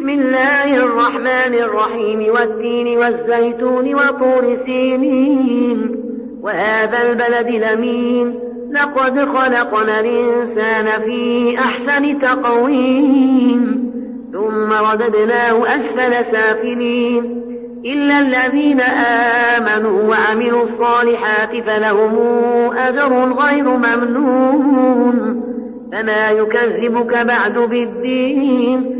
بسم الله الرحمن الرحيم والتين والزيتون وطور سينين وهذا البلد لمين لقد خلقنا الإنسان في أحسن تقويم ثم رددناه أسفل سافلين. إلا الذين آمنوا وعملوا الصالحات فلهم أجر غير ممنون. فما يكذبك بعد بالدين.